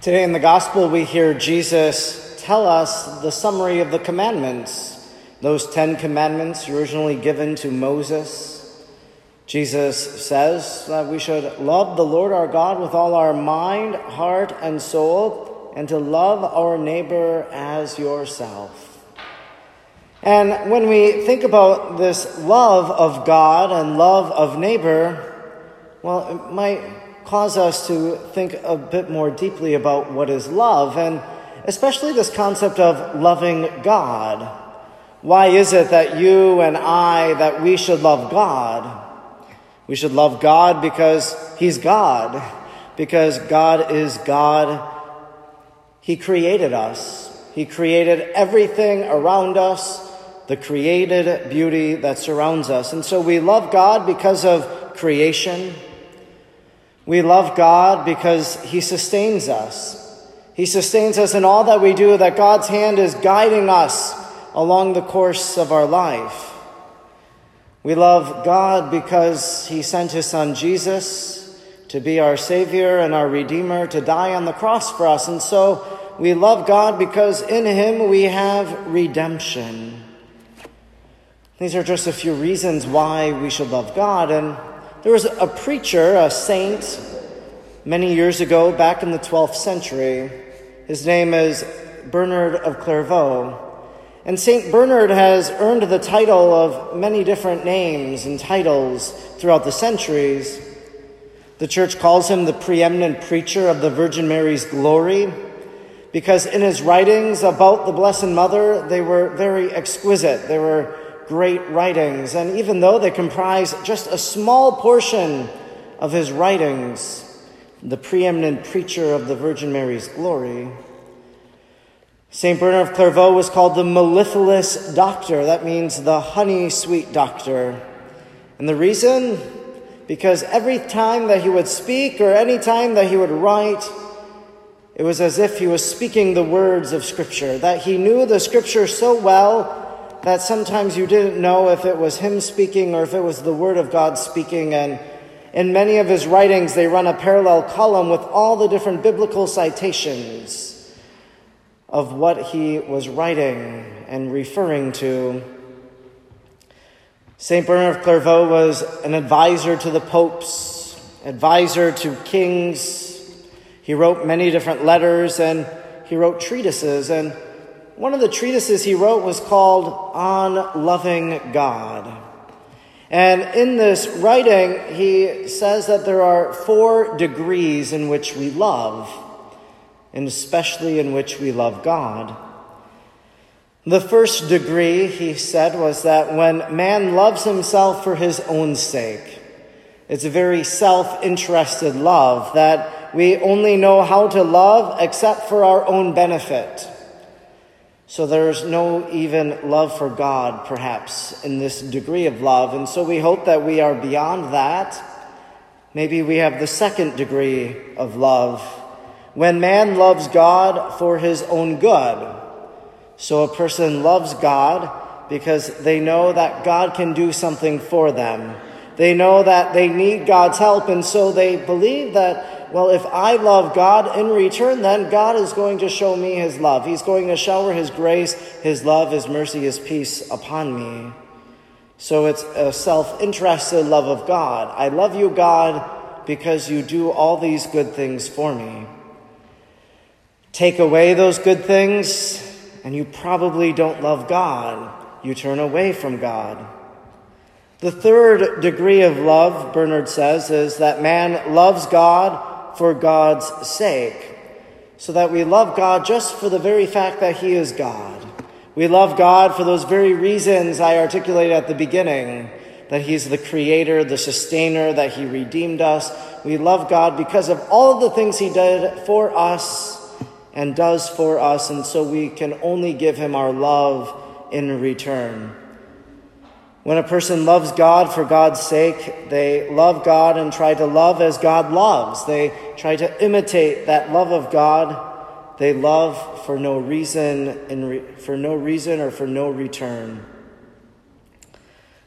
Today in the Gospel, we hear Jesus tell us the summary of the commandments, those Ten Commandments originally given to Moses. Jesus says that we should love the Lord our God with all our mind, heart, and soul, and to love our neighbor as yourself. And when we think about this love of God and love of neighbor, well, it might cause us to think a bit more deeply about what is love, and especially this concept of loving God. Why is it that you and I, that we should love God? We should love God because He's God, because God is God. He created us, He created everything around us, the created beauty that surrounds us. And so we love God because of creation. We love God because He sustains us. He sustains us in all that we do, that God's hand is guiding us along the course of our life. We love God because He sent His Son Jesus to be our Savior and our Redeemer, to die on the cross for us. And so we love God because in Him we have redemption. These are just a few reasons why we should love God. And there was a preacher, a saint, many years ago, back in the 12th century. His name is Bernard of Clairvaux. And St. Bernard has earned the title of many different names and titles throughout the centuries. The church calls him the preeminent preacher of the Virgin Mary's glory because in his writings about the Blessed Mother, they were very exquisite. They were great writings. And even though they comprise just a small portion of his writings, the preeminent preacher of the Virgin Mary's glory, St. Bernard of Clairvaux was called the mellifluous doctor. That means the honey sweet doctor. And the reason? Because every time that he would speak or any time that he would write, it was as if he was speaking the words of Scripture, that he knew the Scripture so well that sometimes you didn't know if it was him speaking or if it was the Word of God speaking. And in many of his writings, they run a parallel column with all the different biblical citations of what he was writing and referring to. St. Bernard of Clairvaux was an advisor to the popes, advisor to kings. He wrote many different letters and he wrote treatises. And one of the treatises he wrote was called On Loving God. And in this writing, he says that there are four degrees in which we love, and especially in which we love God. The first degree, he said, was that when man loves himself for his own sake, it's a very self interested love that we only know how to love except for our own benefit. So there's no even love for God, perhaps, in this degree of love. And so we hope that we are beyond that. Maybe we have the second degree of love. When man loves God for his own good. So a person loves God because they know that God can do something for them. They know that they need God's help, and so they believe that well, if I love God in return, then God is going to show me his love. He's going to shower his grace, his love, his mercy, his peace upon me. So it's a self interested love of God. I love you, God, because you do all these good things for me. Take away those good things, and you probably don't love God. You turn away from God. The third degree of love, Bernard says, is that man loves God for God's sake, so that we love God just for the very fact that He is God. We love God for those very reasons I articulated at the beginning that He's the creator, the sustainer, that He redeemed us. We love God because of all the things He did for us and does for us, and so we can only give Him our love in return. When a person loves God for God's sake, they love God and try to love as God loves. They try to imitate that love of God. They love for no reason, re- for no reason or for no return.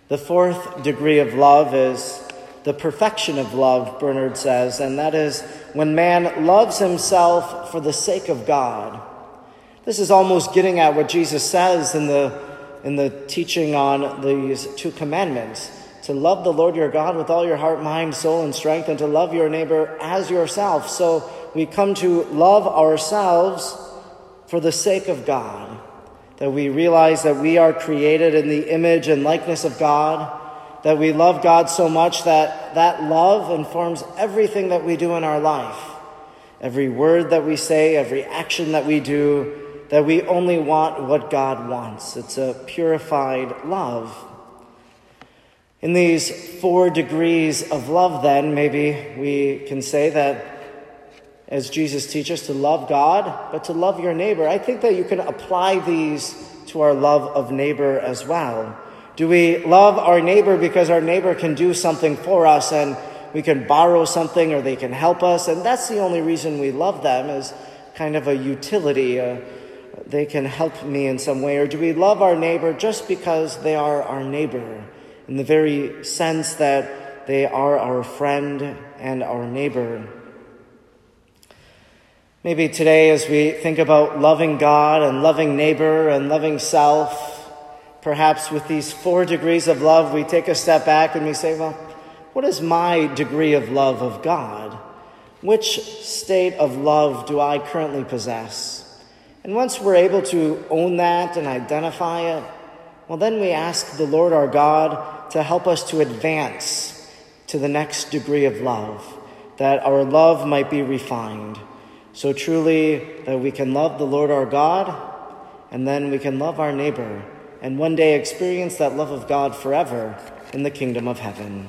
The fourth degree of love is the perfection of love, Bernard says, and that is when man loves himself for the sake of God. This is almost getting at what Jesus says in the, in the teaching on these two commandments to love the Lord your God with all your heart, mind, soul, and strength, and to love your neighbor as yourself. So we come to love ourselves for the sake of God. That we realize that we are created in the image and likeness of God, that we love God so much that that love informs everything that we do in our life. Every word that we say, every action that we do, that we only want what God wants. It's a purified love. In these four degrees of love, then, maybe we can say that as Jesus teaches to love God, but to love your neighbor, I think that you can apply these to our love of neighbor as well. Do we love our neighbor because our neighbor can do something for us and we can borrow something or they can help us? And that's the only reason we love them is kind of a utility. Uh, they can help me in some way. Or do we love our neighbor just because they are our neighbor? in the very sense that they are our friend and our neighbor. Maybe today, as we think about loving God and loving neighbor and loving self, perhaps with these four degrees of love, we take a step back and we say, well, what is my degree of love of God? Which state of love do I currently possess? And once we're able to own that and identify it, well, then we ask the Lord our God to help us to advance to the next degree of love, that our love might be refined. So truly that we can love the Lord our God, and then we can love our neighbor, and one day experience that love of God forever in the kingdom of heaven.